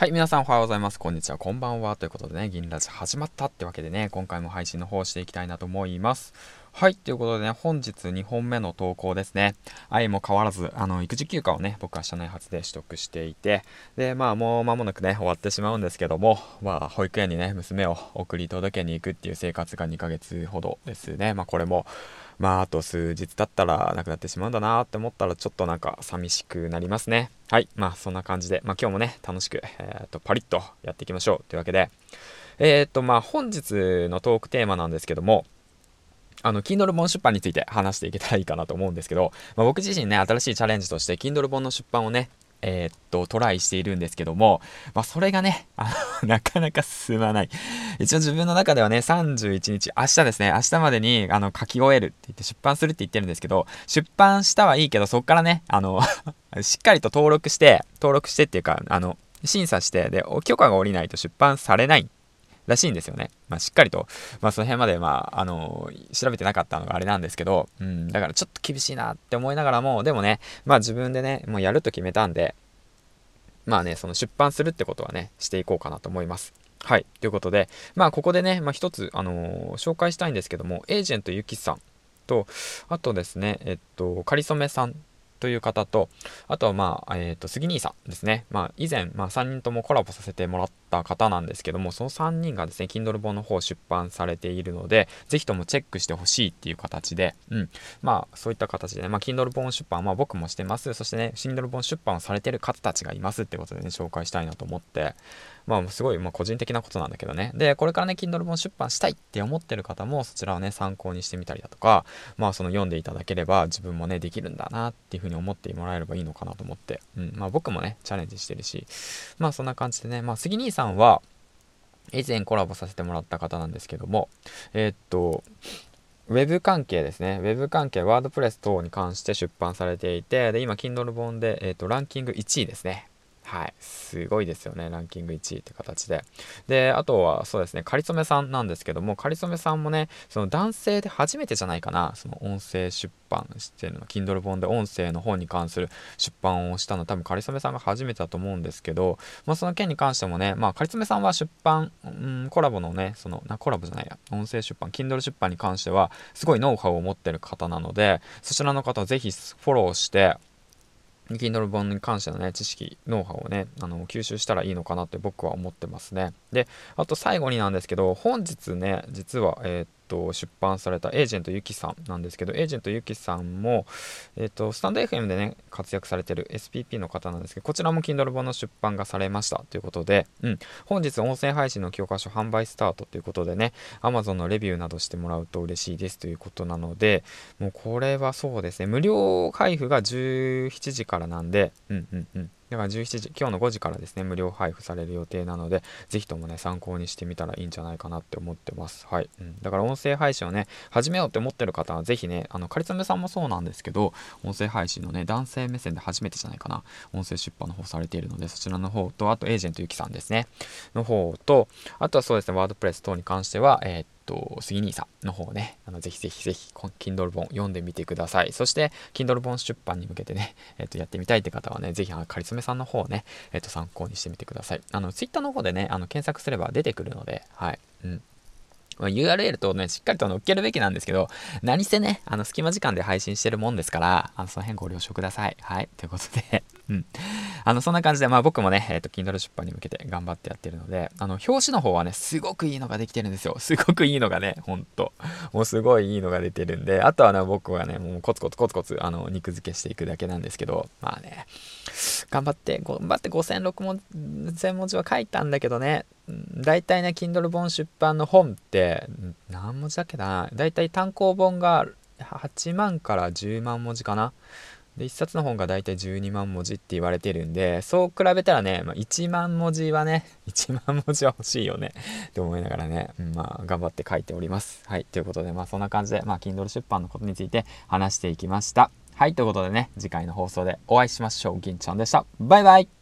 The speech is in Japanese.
はい、皆さんおはようございます。こんにちは、こんばんは。ということでね、銀ラジ始まったってわけでね、今回も配信の方していきたいなと思います。はい、ということでね、本日2本目の投稿ですね。愛も変わらず、あの、育児休暇をね、僕は社内発で取得していて、で、まあ、もう間もなくね、終わってしまうんですけども、まあ、保育園にね、娘を送り届けに行くっていう生活が2ヶ月ほどですね。まあ、これも、まあ、あと数日経ったらなくなってしまうんだなって思ったら、ちょっとなんか寂しくなりますね。はい。まあ、そんな感じで、まあ、今日もね、楽しく、えっ、と、パリッとやっていきましょう。というわけで、えっ、と、まあ、本日のトークテーマなんですけども、あの、Kindle 本出版について話していけたらいいかなと思うんですけど、まあ、僕自身ね、新しいチャレンジとして Kindle 本の出版をね、えー、っと、トライしているんですけども、まあ、それがね、あの、なかなか進まない。一応自分の中ではね、31日、明日ですね、明日までに、あの、書き終えるって言って出版するって言ってるんですけど、出版したはいいけど、そっからね、あの しっかりと登録して、登録してっていうか、あの、審査して、で、許可が下りないと出版されないらしいんですよね。まあ、しっかりと、まあ、その辺まで、まあ、あの調べてなかったのがあれなんですけど、うん、だからちょっと厳しいなって思いながらも、でもね、まあ自分でね、もうやると決めたんで、まあね、その出版するってことはね、していこうかなと思います。はい。ということで、まあここでね、まあ一つ、あのー、紹介したいんですけども、エージェントゆきさんと、あとですね、えっと、かりそめさんという方と、あとはまあ、えっ、と、杉兄さんですね。まあ、以前、まあ、3人ともコラボさせてもらった方なんですけども、その3人がですね、Kindle 本の方出版されているので、ぜひともチェックしてほしいっていう形で、うん。まあ、そういった形でね、まあ、Kindle 本出版、まあ、僕もしてます。そしてね、Kindle 本出版をされてる方たちがいますってことでね、紹介したいなと思って、まあ、すごい、まあ、個人的なことなんだけどね。で、これからね、Kindle 本出版したいって思ってる方も、そちらをね、参考にしてみたりだとか、まあ、その読んでいただければ、自分もね、できるんだなっていうふうに思ってもらえればいいのかなと思って、うん。まあ、僕もね、チャレンジしてるし、まあ、そんな感じでね、まあ、杉兄さんさんは、以前コラボさせてもらった方なんですけども、えー、っと、ウェブ関係ですね。ウェブ関係、ワードプレス等に関して出版されていて、で、今、Kindle 本で、えー、っと、ランキング1位ですね。はい。すごいですよね。ランキング1位って形で。で、あとはそうですね、かりそめさんなんですけども、かりそめさんもね、その男性で初めてじゃないかな、その音声出版してるの、Kindle 本で音声の本に関する出版をしたの、多分かりそめさんが初めてだと思うんですけど、まあその件に関してもね、まあかりそめさんは出版、うん、コラボのね、その、な、コラボじゃないや、音声出版、Kindle 出版に関しては、すごいノウハウを持ってる方なので、そちらの方をぜひフォローして、Kindle 本に関してのね、知識、ノウハウをね、あの、吸収したらいいのかなって僕は思ってますね。で、あと最後になんですけど、本日ね、実は、えー、っと、出版されたエージェントゆきさんなんですけど、エージェントゆきさんも、えっと、スタンド FM でね、活躍されてる SPP の方なんですけど、こちらも Kindle 本の出版がされましたということで、うん、本日音声配信の教科書販売スタートということでね、Amazon のレビューなどしてもらうと嬉しいですということなので、もうこれはそうですね、無料配布が17時からなんで、うんうんうん。だから17時、今日の5時からですね、無料配布される予定なので、ぜひともね、参考にしてみたらいいんじゃないかなって思ってます。はい。うん、だから音声配信をね、始めようって思ってる方は、ぜひね、あの、かりつめさんもそうなんですけど、音声配信のね、男性目線で初めてじゃないかな、音声出版の方されているので、そちらの方と、あとエージェントゆきさんですね、の方と、あとはそうですね、ワードプレス等に関しては、えー、っと、杉兄さんの方ね、あのぜひぜひぜひ、Kindle 本読んでみてください。そして、Kindle 本出版に向けてね、えっ、と、やってみたいって方はね、ぜひ、かりそめさんの方をね、えっ、と、参考にしてみてください。あの、Twitter の方でね、あの、検索すれば出てくるので、はい。うん。ま URL とね、しっかりと載っけるべきなんですけど、何せね、あの、隙間時間で配信してるもんですから、あの、その辺ご了承ください。はい。ということで うん。あの、そんな感じで、まあ僕もね、えっ、ー、と、Kindle 出版に向けて頑張ってやってるので、あの、表紙の方はね、すごくいいのができてるんですよ。すごくいいのがね、ほんと。もうすごいいいのが出てるんで、あとはね、僕はね、もうコツコツコツコツ、あの、肉付けしていくだけなんですけど、まあね、頑張って、頑張って5006文字文字は書いたんだけどね、大体ね、Kindle 本出版の本って、何文字だっけな大体単行本が8万から10万文字かなで、1冊の本が大体12万文字って言われてるんで、そう比べたらね、まあ、1万文字はね、1万文字は欲しいよねって思いながらね、うん、まあ、頑張って書いております。はい、ということで、まあ、そんな感じで、まあ、Kindle 出版のことについて話していきました。はい、ということでね、次回の放送でお会いしましょう。銀ちゃんでした。バイバイ